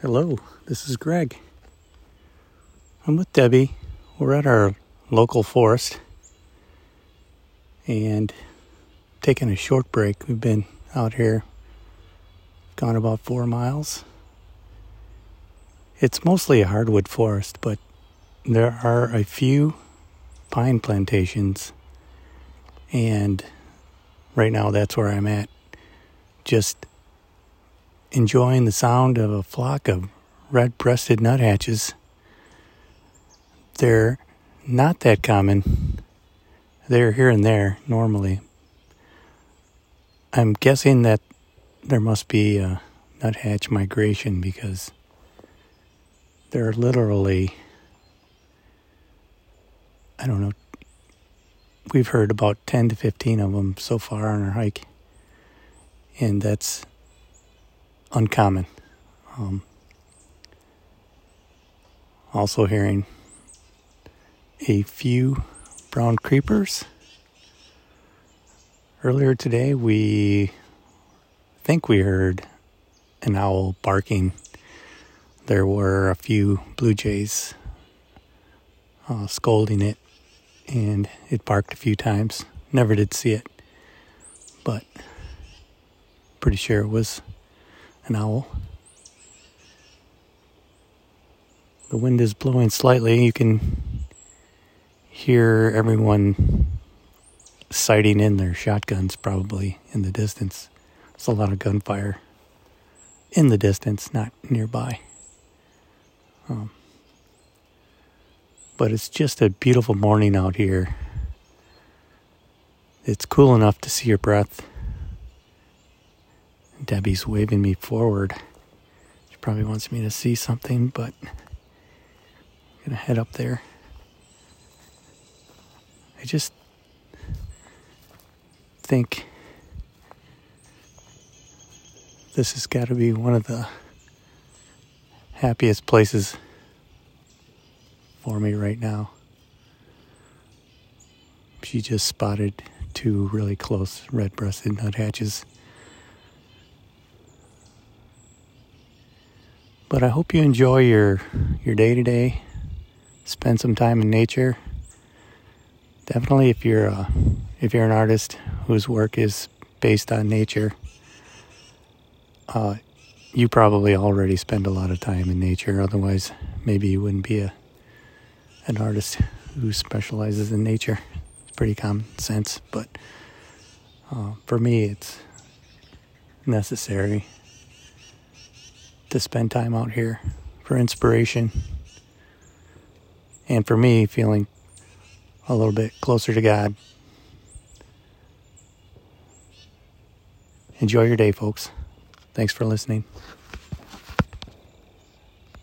Hello, this is Greg. I'm with Debbie. We're at our local forest and taking a short break. We've been out here, gone about four miles. It's mostly a hardwood forest, but there are a few pine plantations, and right now that's where I'm at. Just enjoying the sound of a flock of red breasted nuthatches. They're not that common. They're here and there normally. I'm guessing that there must be a nuthatch migration because there are literally, I don't know, we've heard about 10 to 15 of them so far on our hike. And that's uncommon. Um, also hearing a few brown creepers. Earlier today, we think we heard an owl barking. There were a few blue jays uh, scolding it, and it barked a few times. Never did see it, but pretty sure it was an owl. The wind is blowing slightly. You can hear everyone sighting in their shotguns probably in the distance. There's a lot of gunfire in the distance, not nearby. Um, but it's just a beautiful morning out here. It's cool enough to see your breath. Debbie's waving me forward. She probably wants me to see something, but I'm gonna head up there. I just think this has got to be one of the happiest places for me right now. She just spotted two really close red breasted nuthatches. But I hope you enjoy your your day today. Spend some time in nature. Definitely, if you're a, if you're an artist whose work is based on nature, uh, you probably already spend a lot of time in nature. Otherwise, maybe you wouldn't be a an artist who specializes in nature. It's pretty common sense, but uh, for me, it's necessary to spend time out here for inspiration and for me feeling a little bit closer to God. Enjoy your day, folks. Thanks for listening.